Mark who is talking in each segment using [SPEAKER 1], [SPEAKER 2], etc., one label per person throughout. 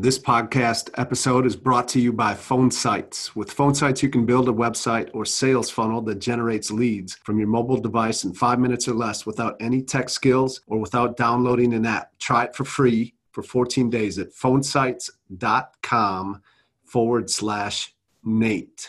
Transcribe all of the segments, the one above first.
[SPEAKER 1] This podcast episode is brought to you by Phone Sites. With Phone Sites, you can build a website or sales funnel that generates leads from your mobile device in five minutes or less without any tech skills or without downloading an app. Try it for free for 14 days at phonesites.com forward slash Nate.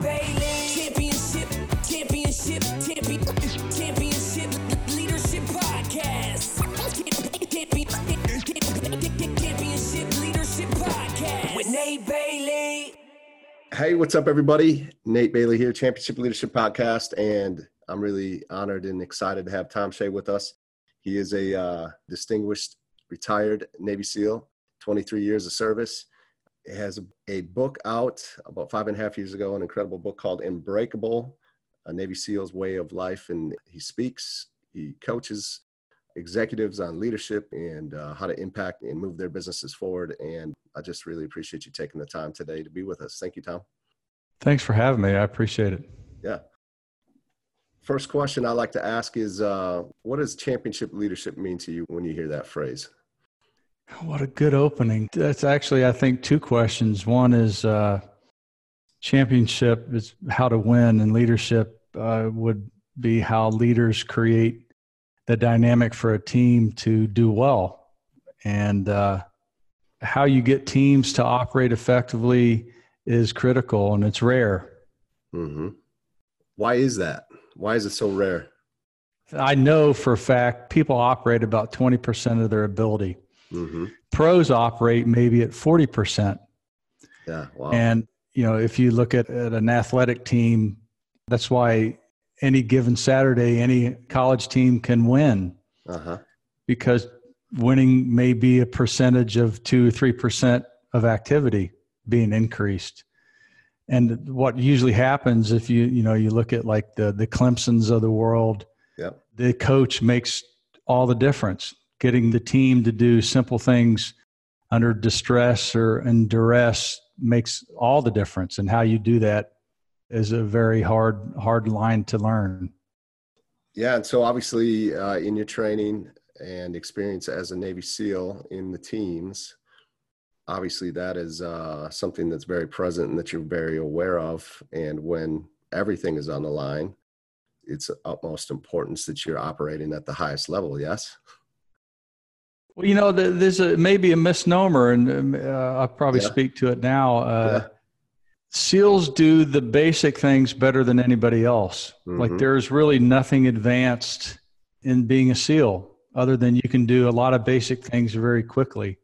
[SPEAKER 1] Hey, what's up, everybody? Nate Bailey here, Championship Leadership Podcast, and I'm really honored and excited to have Thom Shea with us. He is a uh, distinguished retired Navy SEAL, 23 years of service. He has a, book out about five and a half years ago, an incredible book called Unbreakable, a Navy SEAL's Way of Life. And he speaks, he coaches executives on leadership and uh, how to impact and move their businesses forward. And I just really appreciate you taking the time today to be with us. Thank you, Thom.
[SPEAKER 2] Thanks for having me. I appreciate it.
[SPEAKER 1] Yeah. First question I like to ask is uh, what does championship leadership mean to you when you hear that phrase?
[SPEAKER 2] What a good opening. That's actually, I think, two questions. One is uh, championship is how to win, and leadership uh, would be how leaders create the dynamic for a team to do well. And uh, how you get teams to operate effectively is critical, and it's rare.
[SPEAKER 1] hmm Why is that? Why is it so rare?
[SPEAKER 2] I know for a fact people operate about 20% of their ability.
[SPEAKER 1] hmm
[SPEAKER 2] Pros operate maybe at 40%.
[SPEAKER 1] Yeah. Wow.
[SPEAKER 2] And, you know, if you look at, at an athletic team, that's why any given Saturday, any college team can win
[SPEAKER 1] uh huh.
[SPEAKER 2] because winning may be a percentage of two or 3% of activity being increased. And what usually happens if you, you know, you look at like the, the Clemsons of the world,
[SPEAKER 1] Yep.
[SPEAKER 2] the coach makes all the difference getting the team to do simple things under distress or in duress makes all the difference and how you do that is a very hard hard line to learn
[SPEAKER 1] Yeah. And so obviously, uh, in your training and experience as a Navy SEAL in the teams, obviously that is uh, something that's very present and that you're very aware of. And when everything is on the line, it's utmost importance that you're operating at the highest level. Yes.
[SPEAKER 2] well you know there's a maybe a misnomer and um, uh, i'll probably
[SPEAKER 1] Yeah.
[SPEAKER 2] speak to it now uh,
[SPEAKER 1] Yeah.
[SPEAKER 2] seals do the basic things better than anybody else like
[SPEAKER 1] Mhm.
[SPEAKER 2] there's really nothing advanced in being a seal other than you can do a lot of basic things very quickly.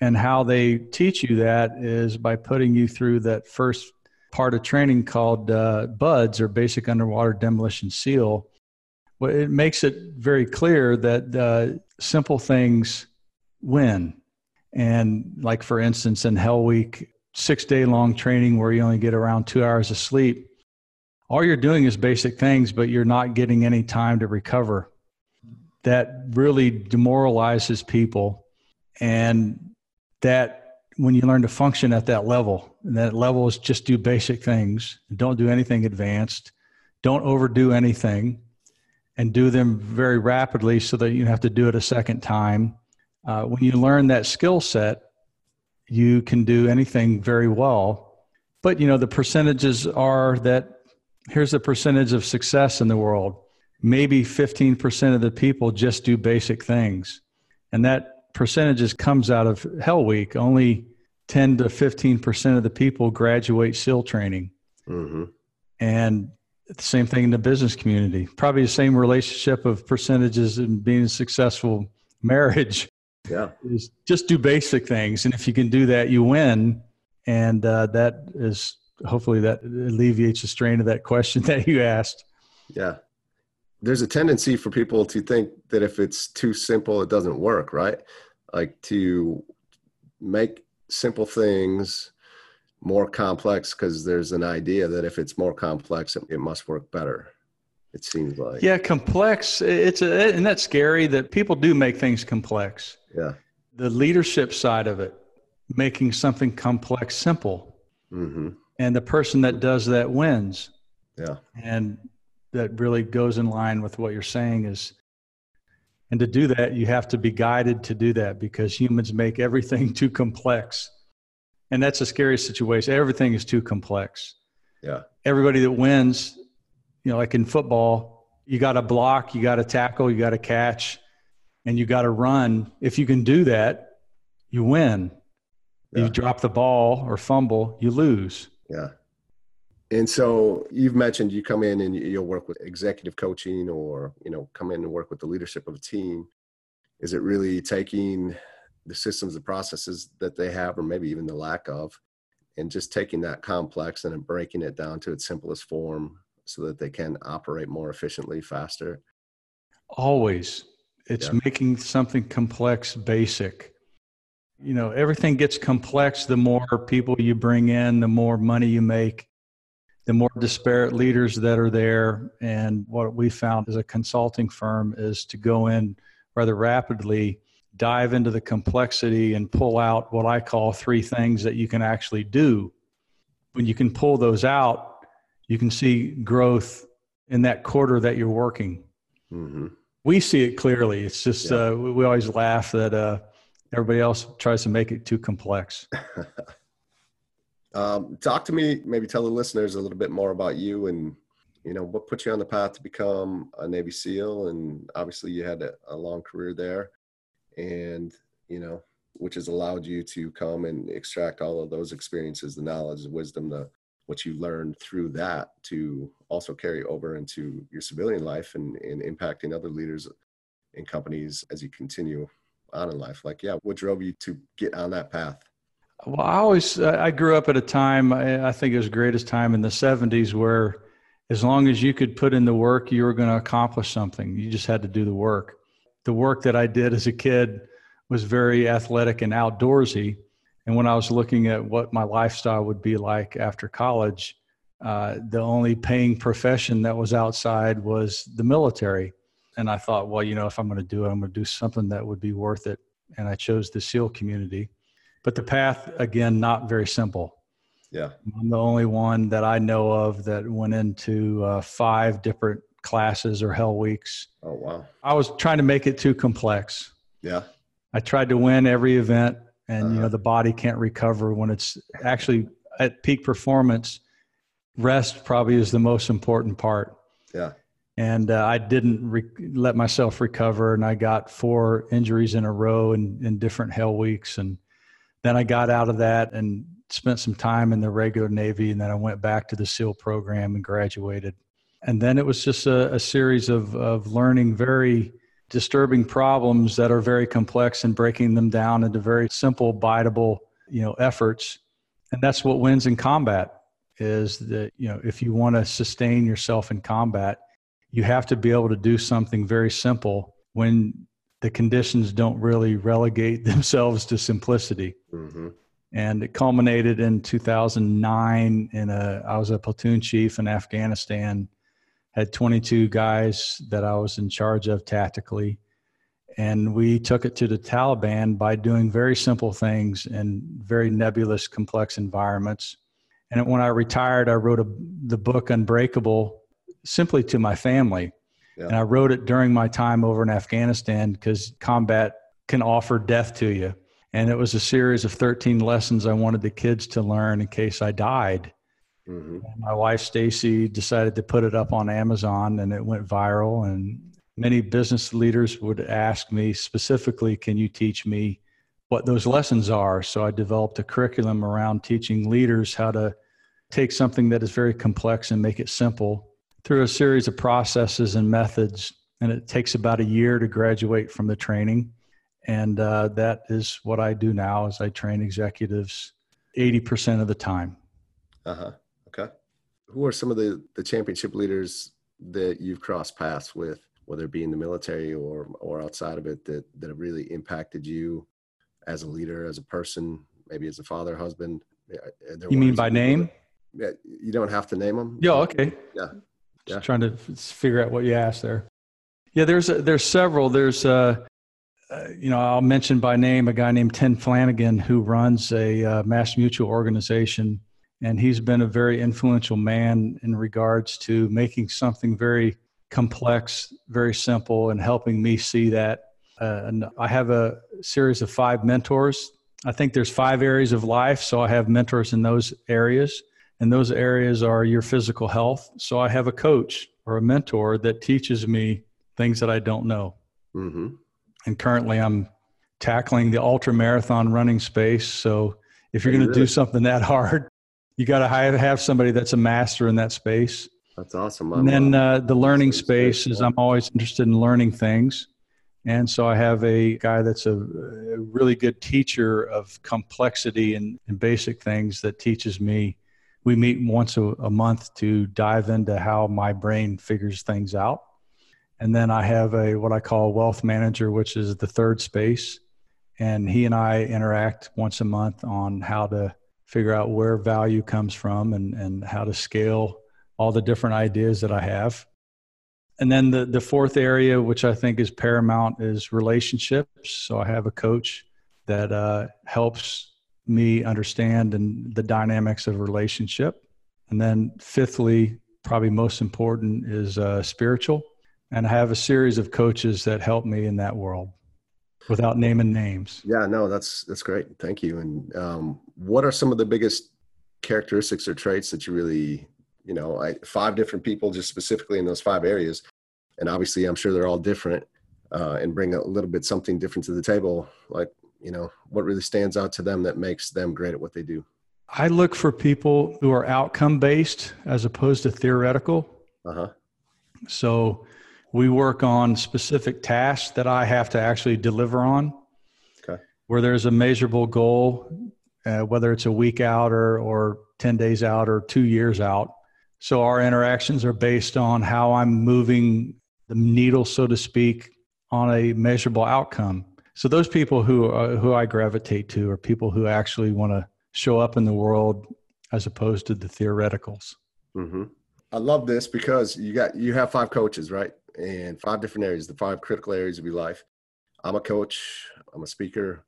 [SPEAKER 2] And how they teach you that is by putting you through that first part of training called uh, BUD/S or basic underwater demolition seal. Well, it makes it very clear that uh, simple things win. And like for instance in hell week six day long training where you only get around two hours of sleep all you're doing is basic things but you're not getting any time to recover that really demoralizes people and that when you learn to function at that level and that level is just do basic things don't do anything advanced don't overdo anything and do them very rapidly so that you have to do it a second time uh, when you learn that skill set, you can do anything very well. But you know the percentages are that here's the percentage of success in the world. Maybe 15% of the people just do basic things, and that percentages comes out of Hell Week. Only 10 to 15% of the people graduate SEAL training. Mm-hmm. And the same thing in the business community. Probably the same relationship of percentages in being a successful marriage.
[SPEAKER 1] Yeah.
[SPEAKER 2] Is just do basic things. And if you can do that, you win. And uh, that is hopefully that alleviates the strain of that question that you asked.
[SPEAKER 1] Yeah. There's a tendency for people to think that if it's too simple, it doesn't work, right? Like to make simple things more complex because there's an idea that if it's more complex, it, it, must work better. It seems like.
[SPEAKER 2] Yeah, complex. It's a, and that's scary that people do make things complex.
[SPEAKER 1] Yeah.
[SPEAKER 2] The leadership side of it, making something complex simple. Mm-hmm. And the person that does that wins.
[SPEAKER 1] Yeah.
[SPEAKER 2] And that really goes in line with what you're saying is and to do that, you have to be guided to do that because humans make everything too complex. And that's a scary situation. Everything is too complex.
[SPEAKER 1] Yeah.
[SPEAKER 2] Everybody that wins, you know, like in football, you got to block, you got to tackle, you got to catch, and you got to run. If you can do that, you win. Yeah. You drop the ball or fumble, you lose.
[SPEAKER 1] Yeah. And so you've mentioned you come in and you'll work with executive coaching or, you know, come in and work with the leadership of a team. Is it really taking the systems and processes that they have, or maybe even the lack of, and just taking that complex and breaking it down to its simplest form so that they can operate more efficiently, faster?
[SPEAKER 2] Always. It's yeah. making something complex basic. You know, everything gets complex the more people you bring in, the more money you make the more disparate leaders that are there. And what we found as a consulting firm is to go in rather rapidly, dive into the complexity, and pull out what I call three things that you can actually do. When you can pull those out, you can see growth in that quarter that you're working. Mm-hmm. We see it clearly. It's just, yeah. uh, we always laugh that uh, everybody else tries to make it too complex.
[SPEAKER 1] Um, talk to me, maybe tell the listeners a little bit more about you and you know what put you on the path to become a Navy SEAL, and obviously you had a, a long career there, and you know which has allowed you to come and extract all of those experiences, the knowledge, the wisdom, the what you learned through that to also carry over into your civilian life and, and impacting other leaders and companies as you continue on in life. Like, yeah, what drove you to get on that path?
[SPEAKER 2] Well, I always I grew up at a time I think it was the greatest time in the '70s where, as long as you could put in the work, you were going to accomplish something. You just had to do the work. The work that I did as a kid was very athletic and outdoorsy. And when I was looking at what my lifestyle would be like after college, uh, the only paying profession that was outside was the military. And I thought, well, you know, if I'm going to do it, I'm going to do something that would be worth it. And I chose the SEAL community but the path again not very simple.
[SPEAKER 1] Yeah.
[SPEAKER 2] I'm the only one that i know of that went into uh, five different classes or hell weeks.
[SPEAKER 1] Oh wow.
[SPEAKER 2] I was trying to make it too complex.
[SPEAKER 1] Yeah.
[SPEAKER 2] I tried to win every event and uh-huh. you know uh-huh. the body can't recover when it's actually at peak performance. Rest probably is the most important part.
[SPEAKER 1] Yeah.
[SPEAKER 2] And uh, I didn't re- let myself recover, and I got four injuries in a row in, in different hell weeks, and then I got out of that and spent some time in the regular Navy, and then I went back to the SEAL program and graduated. And then it was just a, a series of, of learning very disturbing problems that are very complex and breaking them down into very simple, biteable, you know, efforts. And that's what wins in combat is that, you know, if you want to sustain yourself in combat, you have to be able to do something very simple when the conditions don't really relegate themselves to simplicity. Mm-hmm. And it culminated in 2009 in a, I was a platoon chief in Afghanistan, had 22 guys that I was in charge of tactically. And we took it to the Taliban by doing very simple things in very nebulous, complex environments. And when I retired, I wrote a, the book Unbreakable simply to my family yeah. And I wrote it during my time over in Afghanistan because combat can offer death to you. And it was a series of 13 lessons I wanted the kids to learn in case I died. Mm-hmm. My wife, Stacy, decided to put it up on Amazon and it went viral. And many business leaders would ask me specifically, Can you teach me what those lessons are? So I developed a curriculum around teaching leaders how to take something that is very complex and make it simple through a series of processes and methods. And it takes about a year to graduate from the training and uh, that is what I do now is I train executives 80% of the time.
[SPEAKER 1] Uh-huh. Okay. Who are some of the, the championship leaders that you've crossed paths with, whether it be in the military or, or outside of it that, that have really impacted you as a leader, as a person, maybe as a father, husband?
[SPEAKER 2] You mean by name?
[SPEAKER 1] Yeah. You don't have to name them.
[SPEAKER 2] Yeah. Okay.
[SPEAKER 1] Yeah.
[SPEAKER 2] Just yeah. trying to figure out what you asked there. Yeah, there's there's several. There's uh, uh, you know, I'll mention by name a guy named Tim Flanagan who runs a uh, MassMutual organization, and he's been a very influential man in regards to making something very complex, very simple, and helping me see that. Uh, and I have a series of five mentors. I think there's five areas of life, so I have mentors in those areas, and those areas are your physical health. So I have a coach or a mentor that teaches me things that I don't know. Mm-hmm and currently I'm tackling the ultra marathon running space. So if you're going to really? do something that hard, you got to have somebody that's a master in that space.
[SPEAKER 1] That's awesome.
[SPEAKER 2] and then uh, the learning space is I'm always interested in learning things. And so I have a guy that's a, a really good teacher of complexity and, and, basic things that teaches me. We meet once a, a month to dive into how my brain figures things out. And then I have a what I call wealth manager, which is the third space. And he and I interact once a month on how to figure out where value comes from and, and how to scale all the different ideas that I have. And then the, the fourth area, which I think is paramount, is relationships. So I have a coach that uh, helps me understand and the dynamics of relationship. And then fifthly, probably most important, is uh, spiritual and I have a series of coaches that help me in that world without naming names.
[SPEAKER 1] Yeah, no, that's that's great. Thank you. And um, what are some of the biggest characteristics or traits that you really, you know, I, five different people just specifically in those five areas, and obviously I'm sure they're all different uh, and bring a little bit something different to the table. Like, you know, what really stands out to them that makes them great at what they do?
[SPEAKER 2] I look for people who are outcome based as opposed to theoretical. Uh huh. So we work on specific tasks that I have to actually deliver on. Okay. Where there's a measurable goal, uh, whether it's a week out or, or 10 days out or two years out. So our interactions are based on how I'm moving the needle, so to speak, on a measurable outcome. So those people who uh, who I gravitate to are people who actually want to show up in the world as opposed to the theoreticals.
[SPEAKER 1] Mm-hmm. I love this because you got you have five coaches, right? And five different areas, the five critical areas of your life. I'm a coach, I'm a speaker.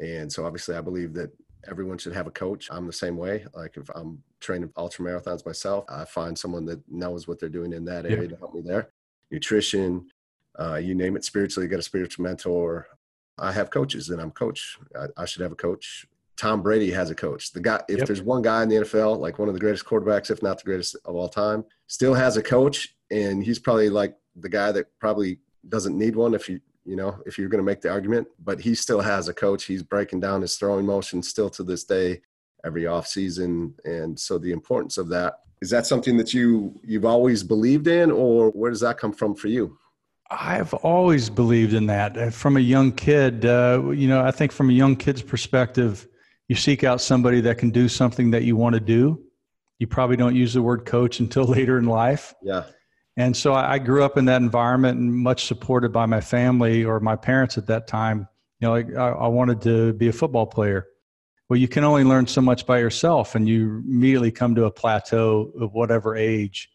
[SPEAKER 1] And so obviously I believe that everyone should have a coach. I'm the same way. Like if I'm training ultra marathons myself, I find someone that knows what they're doing in that area yeah. to help me there. Nutrition, uh, you name it, spiritually, you got a spiritual mentor. I have coaches and I'm coach. I, I, should have a coach. Tom Brady has a coach. The guy, if yep. there's one guy in the NFL, like one of the greatest quarterbacks, if not the greatest of all time, still has a coach, and he's probably like the guy that probably doesn't need one if you you know if you're going to make the argument but he still has a coach he's breaking down his throwing motion still to this day every off season and so the importance of that is that something that you you've always believed in or where does that come from for you
[SPEAKER 2] i've always believed in that uh, from a young kid uh, you know i think from a young kid's perspective you seek out somebody that can do something that you want to do you probably don't use the word coach until later in life
[SPEAKER 1] yeah
[SPEAKER 2] and so I grew up in that environment and much supported by my family or my parents at that time. You know, like I, I wanted to be a football player. Well, you can only learn so much by yourself, and you immediately come to a plateau of whatever age.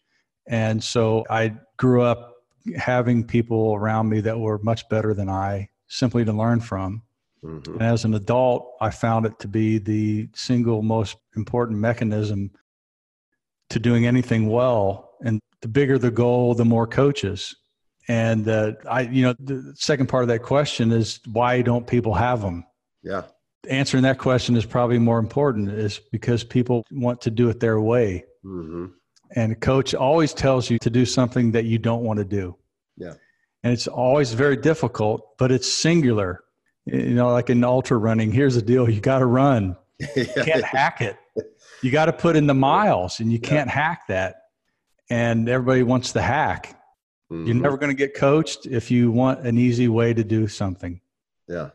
[SPEAKER 2] And so I grew up having people around me that were much better than I simply to learn from. Mm-hmm. And as an adult, I found it to be the single most important mechanism to doing anything well. And the bigger the goal, the more coaches. And uh, I, you know, the second part of that question is why don't people have them?
[SPEAKER 1] Yeah.
[SPEAKER 2] Answering that question is probably more important is because people want to do it their way.
[SPEAKER 1] Mm-hmm.
[SPEAKER 2] And a coach always tells you to do something that you don't want to do.
[SPEAKER 1] Yeah.
[SPEAKER 2] And it's always very difficult, but it's singular. You know, like in ultra running, here's the deal you got to run. You can't hack it. You got to put in the miles and you can't hack that. And everybody wants the hack. You're
[SPEAKER 1] Mhm.
[SPEAKER 2] never going to get coached if you want an easy way to do something.
[SPEAKER 1] Yeah.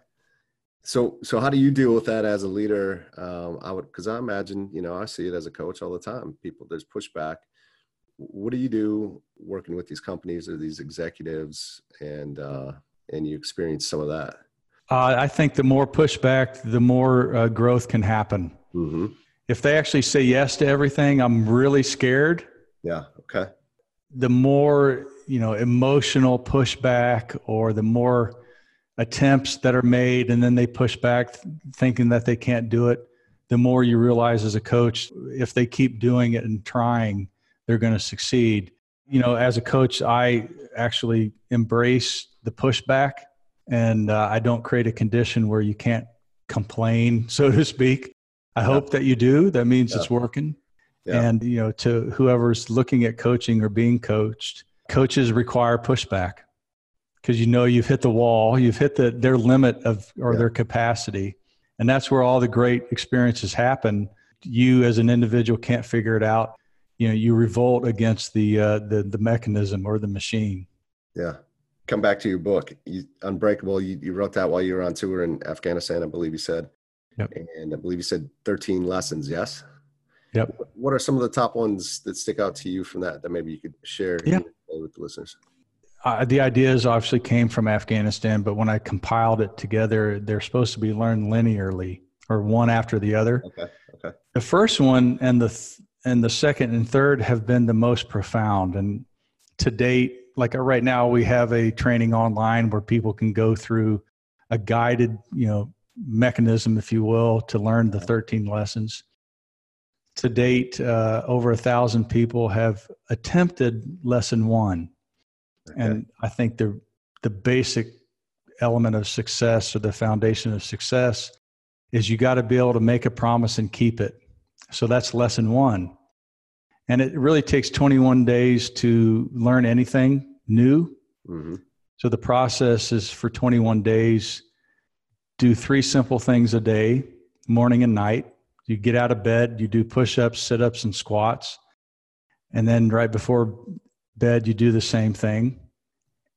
[SPEAKER 1] So, so how do you deal with that as a leader? Um, I would, because I imagine, you know, I see it as a coach all the time. People, there's pushback. What do you do working with these companies or these executives, and uh, and you experience some of that?
[SPEAKER 2] Uh, I think the more pushback, the more uh, growth can happen.
[SPEAKER 1] Mm-hmm.
[SPEAKER 2] If they actually say yes to everything, I'm really scared.
[SPEAKER 1] Yeah. Okay.
[SPEAKER 2] The more you know, emotional pushback, or the more attempts that are made, and then they push back, thinking that they can't do it. The more you realize as a coach, if they keep doing it and trying, they're going to succeed. You know, as a coach, I actually embrace the pushback, and uh, I don't create a condition where you can't complain, so to speak. I hope that you do. That means it's working.
[SPEAKER 1] Yeah.
[SPEAKER 2] And you know, to whoever's looking at coaching or being coached, coaches require pushback because you know you've hit the wall, you've hit the their limit of or their capacity, and that's where all the great experiences happen. You as an individual can't figure it out. You know, you revolt against the uh, the the mechanism or the machine.
[SPEAKER 1] Yeah. Come back to your book, you, Unbreakable. You, you wrote that while you were on tour in Afghanistan, I believe you said.
[SPEAKER 2] Yep.
[SPEAKER 1] And I believe you said 13 lessons. Yes.
[SPEAKER 2] Yep.
[SPEAKER 1] What are some of the top ones that stick out to you from that that maybe you could share
[SPEAKER 2] Yeah.
[SPEAKER 1] with the listeners?
[SPEAKER 2] Uh, the ideas obviously came from Afghanistan, but when I compiled it together, they're supposed to be learned linearly or one after the other.
[SPEAKER 1] Okay. Okay.
[SPEAKER 2] The first one and the th- and the second and third have been the most profound. And to date, like uh, right now, we have a training online where people can go through a guided, you know, mechanism, if you will, to learn the 13 lessons. To date, uh, over a thousand people have attempted lesson one.
[SPEAKER 1] Okay.
[SPEAKER 2] And I think the the basic element of success or the foundation of success is you got to be able to make a promise and keep it. So that's lesson one. And it really takes 21 days to learn anything new.
[SPEAKER 1] hmm
[SPEAKER 2] So the process is for 21 days, do three simple things a day, morning and night. You get out of bed, you do push ups, sit ups, and squats. And then right before bed, you do the same thing.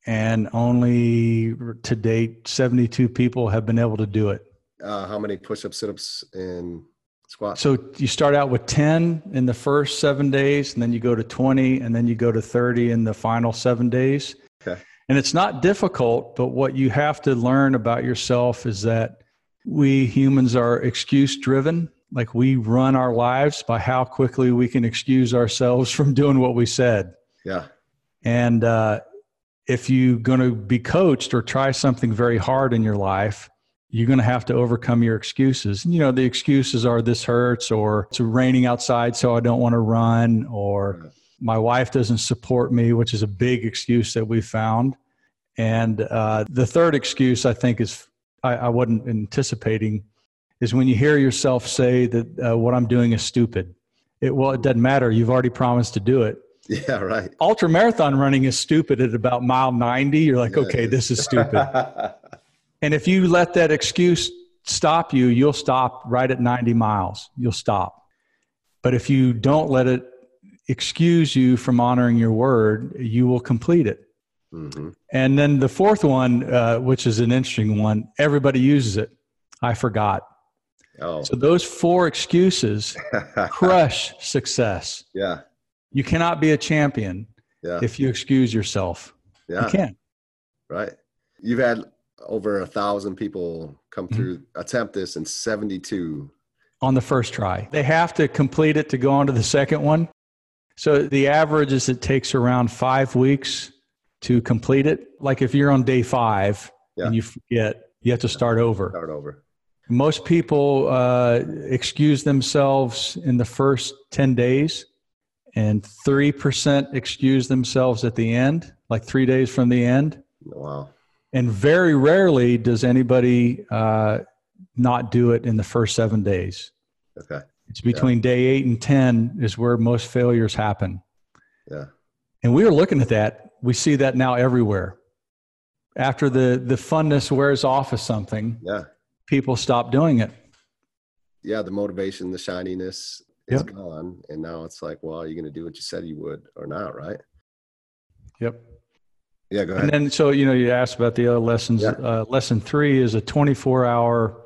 [SPEAKER 2] And only to date, 72 people have been able to do it.
[SPEAKER 1] Uh, how many push-ups, sit-ups, and
[SPEAKER 2] So you start out with 10 in the first seven days, and then you go to 20, and then you go to 30 in the final seven days.
[SPEAKER 1] Okay.
[SPEAKER 2] And it's not difficult, but what you have to learn about yourself is that we humans are excuse driven. Like we run our lives by how quickly we can excuse ourselves from doing what we said.
[SPEAKER 1] yeah.
[SPEAKER 2] And uh, if you're going to be coached or try something very hard in your life, you're going to have to overcome your excuses. You know, the excuses are this hurts, or it's raining outside, so I don't want to run, or my wife doesn't support me, which is a big excuse that we found. And uh, the third excuse I think is I, I wasn't anticipating is when you hear yourself say that uh, what I'm doing is stupid. It, well, it doesn't matter. You've already promised to do it
[SPEAKER 1] Yeah. Right.
[SPEAKER 2] ultra marathon running is stupid at about mile 90 you're like
[SPEAKER 1] Yeah,
[SPEAKER 2] okay this is stupid and if you let that excuse stop you you'll stop right at 90 miles you'll stop but if you don't let it excuse you from honoring your word you will complete it
[SPEAKER 1] hmm
[SPEAKER 2] and then the fourth one uh, which is an interesting one everybody uses it i forgot
[SPEAKER 1] Oh.
[SPEAKER 2] so those four excuses crush success
[SPEAKER 1] yeah.
[SPEAKER 2] you cannot be a champion
[SPEAKER 1] Yeah.
[SPEAKER 2] if you excuse yourself
[SPEAKER 1] Yeah.
[SPEAKER 2] you can't
[SPEAKER 1] Right. You've had over a thousand people come
[SPEAKER 2] Mm-hmm.
[SPEAKER 1] through, attempt this, and 72.
[SPEAKER 2] on the first try. They have to complete it to go on to the second one. So the average is it takes around five weeks to complete it. Like if you're on day five
[SPEAKER 1] Yeah.
[SPEAKER 2] and you forget, you have to start over.
[SPEAKER 1] Start over.
[SPEAKER 2] Most people uh, excuse themselves in the first 10 days, and 3% excuse themselves at the end. like three days from the end.
[SPEAKER 1] Wow.
[SPEAKER 2] And very rarely does anybody uh, not do it in the first seven days.
[SPEAKER 1] Okay.
[SPEAKER 2] It's between day eight and 10 is where most failures happen.
[SPEAKER 1] Yeah.
[SPEAKER 2] And we are looking at that. We see that now everywhere. After the, the funness wears off of something,
[SPEAKER 1] Yeah.
[SPEAKER 2] people stop doing it.
[SPEAKER 1] Yeah. The motivation, the shininess is
[SPEAKER 2] Yep.
[SPEAKER 1] gone. And now it's like, well, are you going to do what you said you would or not? Right.
[SPEAKER 2] Yep.
[SPEAKER 1] Yeah. Go ahead.
[SPEAKER 2] And then, so, you know, you asked about the other lessons.
[SPEAKER 1] Yeah.
[SPEAKER 2] Uh, lesson three is a 24 hour,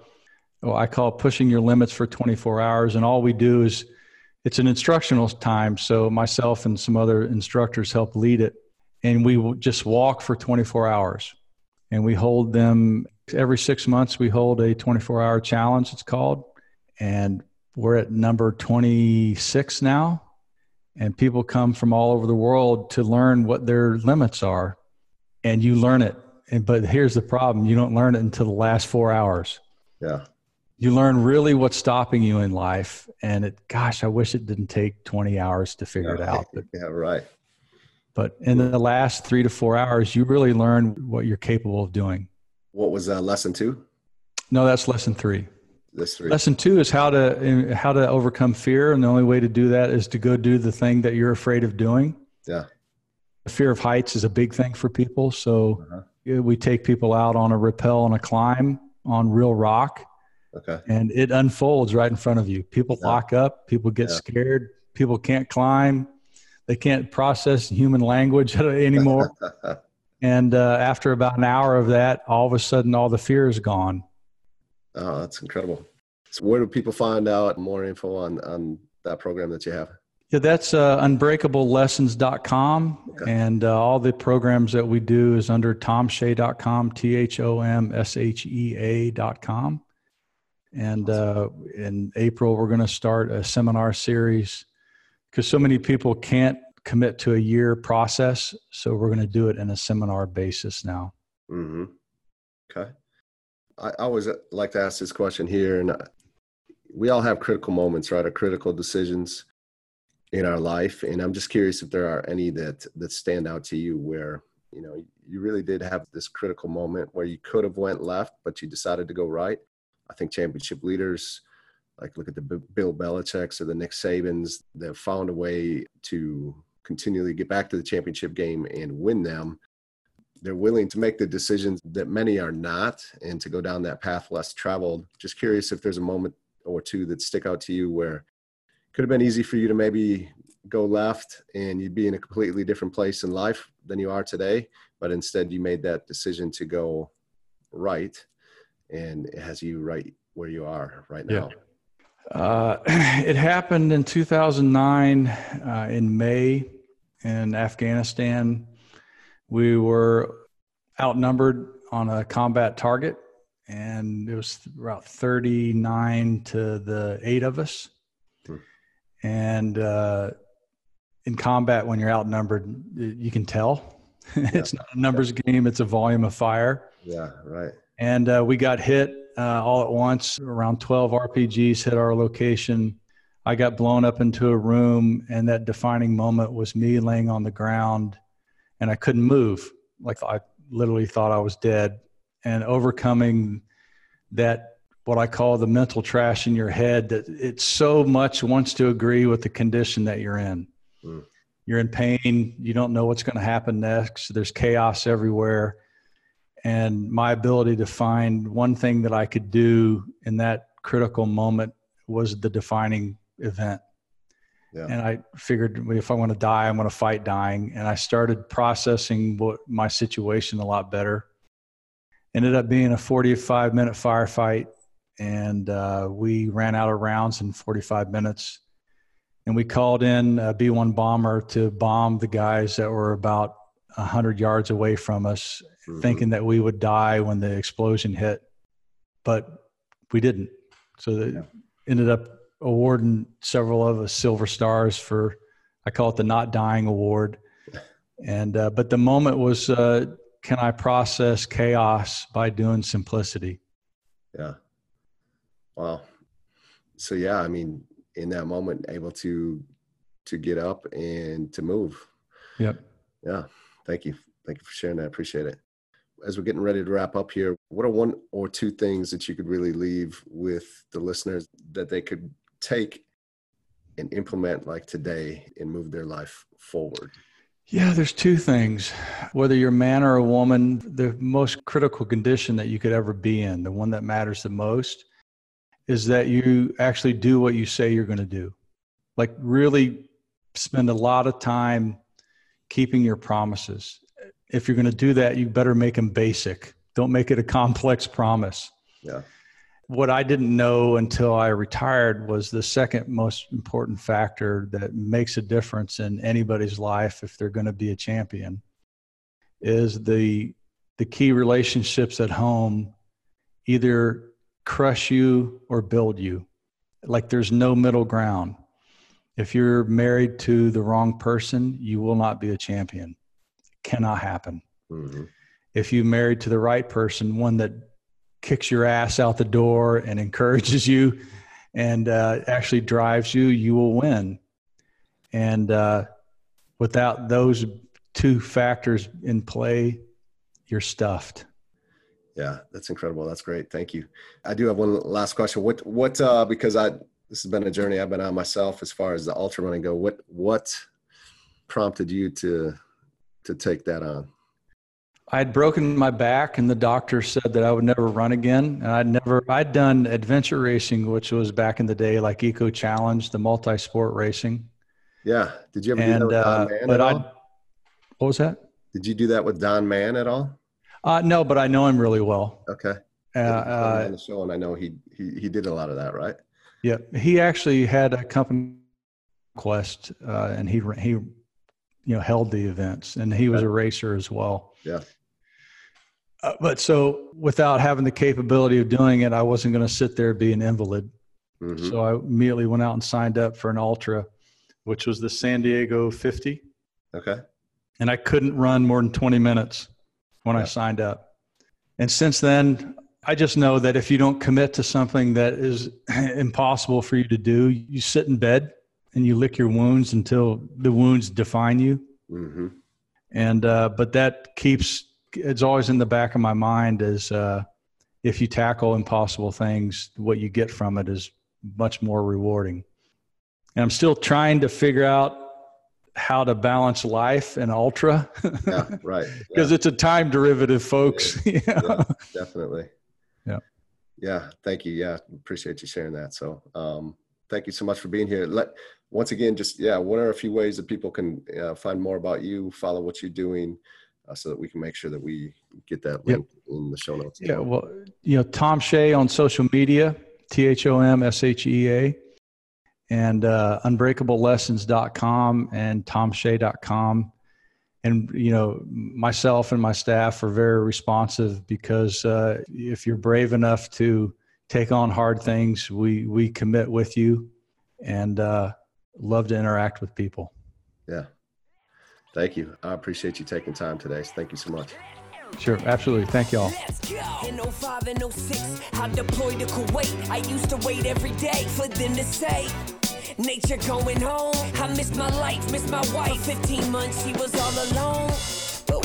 [SPEAKER 2] well, I call it pushing your limits for 24 hours. And all we do is it's an instructional time. So myself and some other instructors help lead it. And we just walk for 24 hours. And we hold them every six months. We hold a 24 hour challenge, it's called. And we're at number 26 now. And people come from all over the world to learn what their limits are and you learn it. And, but here's the problem you don't learn it until the last four hours.
[SPEAKER 1] Yeah.
[SPEAKER 2] You learn really what's stopping you in life. And it, gosh, I wish it didn't take 20 hours to figure it out. But,
[SPEAKER 1] Yeah. Right.
[SPEAKER 2] but in the last three to four hours, you really learn what you're capable of doing.
[SPEAKER 1] What was uh, lesson two?
[SPEAKER 2] No, that's lesson three. Lesson two is how to how to overcome fear, and the only way to do that is to go do the thing that you're afraid of doing.
[SPEAKER 1] Yeah.
[SPEAKER 2] Fear of heights is a big thing for people, so
[SPEAKER 1] Uh-huh.
[SPEAKER 2] we take people out on a rappel and a climb on real rock,
[SPEAKER 1] Okay.
[SPEAKER 2] and it unfolds right in front of you. People
[SPEAKER 1] Yeah.
[SPEAKER 2] lock up, people get
[SPEAKER 1] Yeah.
[SPEAKER 2] scared, people can't climb, they can't process human language anymore. and uh, after about an hour of that, all of a sudden, all the fear is gone.
[SPEAKER 1] Oh, that's incredible. So where do people find out more info on, on that program that you have?
[SPEAKER 2] Yeah, that's uh, unbreakablelessons.com.
[SPEAKER 1] Okay.
[SPEAKER 2] And uh, all the programs that we do is under thomshea.com, T H O M S H E A.com. And uh, in April, we're going to start a seminar series because so many people can't commit to a year process. So we're going to do it in a seminar basis now.
[SPEAKER 1] Mm-hmm. Okay. I always like to ask this question here, and uh, we all have critical moments, right? Or critical decisions in our life, and I'm just curious if there are any that that stand out to you where you know you really did have this critical moment where you could have went left, but you decided to go right. I think championship leaders, like look at the Bill Belichick's or the Nick Sabans, they've found a way to continually get back to the championship game and win them they're willing to make the decisions that many are not and to go down that path less traveled just curious if there's a moment or two that stick out to you where could have been easy for you to maybe go left and you'd be in a completely different place in life than you are today but instead you made that decision to go right and it has you right where you are right now
[SPEAKER 2] Uh, it happened in 2009 uh, in May in Afghanistan. We were outnumbered on a combat target, and it was about 39 to the eight of us. And uh, in combat, when you're outnumbered, you can tell. it's not a numbers game, it's a volume of fire
[SPEAKER 1] yeah right
[SPEAKER 2] and uh, we got hit uh, all at once. Around 12 RPGs hit our location. I got blown up into a room, and that defining moment was me laying on the ground, and I couldn't move. Like I literally thought I was dead, and overcoming that what I call the mental trash in your head that it so much wants to agree with the condition that you're in.
[SPEAKER 1] Mm.
[SPEAKER 2] You're in pain. You don't know what's going to happen next. There's chaos everywhere and my ability to find one thing that I could do in that critical moment was the defining event.
[SPEAKER 1] Yeah.
[SPEAKER 2] And I figured if I want to die, I'm going to fight dying. And I started processing what my situation a lot better. Ended up being a 45 minute firefight, and uh, we ran out of rounds in 45 minutes. And we called in a B 1 bomber to bomb the guys that were about 100 yards away from us
[SPEAKER 1] Mhm.
[SPEAKER 2] thinking that we would die when the explosion hit, but we didn't. So they
[SPEAKER 1] Yeah.
[SPEAKER 2] ended up awarding several of us silver stars for, I call it the not dying award. And uh, but the moment was, uh, can I process chaos by doing simplicity?
[SPEAKER 1] Yeah. Wow. So yeah, I mean, in that moment, able to to get up and to move.
[SPEAKER 2] Yep.
[SPEAKER 1] Yeah. Thank you. Thank you for sharing that. I appreciate it. As we're getting ready to wrap up here, what are one or two things that you could really leave with the listeners that they could take and implement like today and move their life forward?
[SPEAKER 2] Yeah, there's two things. Whether you're a man or a woman, the most critical condition that you could ever be in, the one that matters the most, is that you actually do what you say you're going to do. Like, really spend a lot of time keeping your promises. If you're going to do that, you better make them basic. Don't make it a complex promise.
[SPEAKER 1] Yeah.
[SPEAKER 2] What I didn't know until I retired was the second most important factor that makes a difference in anybody's life if they're going to be a champion is the the key relationships at home either crush you or build you. Like there's no middle ground. If you're married to the wrong person, you will not be a champion. It cannot happen.
[SPEAKER 1] Mm-hmm.
[SPEAKER 2] If you married to the right person, one that kicks your ass out the door and encourages you and uh, actually drives you, you will win. And uh, without those two factors in play, you're stuffed.
[SPEAKER 1] Yeah, that's incredible. That's great. Thank you. I do have one last question. What what uh because I this has been a journey I've been on myself as far as the ultra running go. What what prompted you to to take that on?
[SPEAKER 2] I had broken my back, and the doctor said that I would never run again. And I'd never, I'd done adventure racing, which was back in the day like Eco Challenge, the multi sport racing.
[SPEAKER 1] Yeah. Did you ever
[SPEAKER 2] and,
[SPEAKER 1] do that with Don
[SPEAKER 2] uh,
[SPEAKER 1] Mann
[SPEAKER 2] but
[SPEAKER 1] at
[SPEAKER 2] I,
[SPEAKER 1] all?
[SPEAKER 2] what was that?
[SPEAKER 1] Did you do that with Don Mann at all?
[SPEAKER 2] Uh, no, but I know him really well.
[SPEAKER 1] Okay.
[SPEAKER 2] Uh, uh,
[SPEAKER 1] on the show, and I know he, he he did a lot of that, right?
[SPEAKER 2] yeah, he actually had a company quest, uh, and he he you know held the events, and he was a racer as well.
[SPEAKER 1] Yeah.
[SPEAKER 2] Uh, but so without having the capability of doing it, I wasn't going to sit there and be an invalid.
[SPEAKER 1] Mhm.
[SPEAKER 2] So I immediately went out and signed up for an ultra, which was the San Diego 50,
[SPEAKER 1] Okay.
[SPEAKER 2] and I couldn't run more than 20 minutes when I signed up. And since then, I just know that if you don't commit to something that is impossible for you to do, you sit in bed and you lick your wounds until the wounds define you.
[SPEAKER 1] hmm
[SPEAKER 2] And uh, but that keeps it's always in the back of my mind is uh, if you tackle impossible things, what you get from it is much more rewarding. And I'm still trying to figure out how to balance life and ultra
[SPEAKER 1] Yeah. Right.
[SPEAKER 2] because
[SPEAKER 1] Yeah,
[SPEAKER 2] it's a time derivative, folks. You know?
[SPEAKER 1] definitely.
[SPEAKER 2] Yeah.
[SPEAKER 1] Yeah. Thank you. Yeah. Appreciate you sharing that. So, um, thank you so much for being here. Let once again, just yeah, what are a few ways that people can uh, find more about you, follow what you're doing, uh, so that we can make sure that we get that
[SPEAKER 2] Yep.
[SPEAKER 1] link in the show notes.
[SPEAKER 2] Yeah,
[SPEAKER 1] well.
[SPEAKER 2] well, you know, Thom Shea on social media, T H O M S H E A, and uh, unbreakablelessons.com and thomshea.com. And, you know, myself and my staff are very responsive because uh, if you're brave enough to take on hard things, we, we commit with you and uh, love to interact with people.
[SPEAKER 1] Yeah. Thank you. I appreciate you taking time today. Thank you so much.
[SPEAKER 2] Sure, absolutely. Thank y'all.
[SPEAKER 3] In 05 and 06, I deployed to Kuwait. I used to wait every day for them to say, Nature going home. I missed my life, missed my wife. 15 months, she was all alone.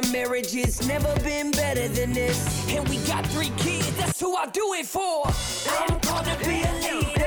[SPEAKER 3] of marriage, it's never been better than this. And we got three kids, that's who I do it for. I'm called to be a leader.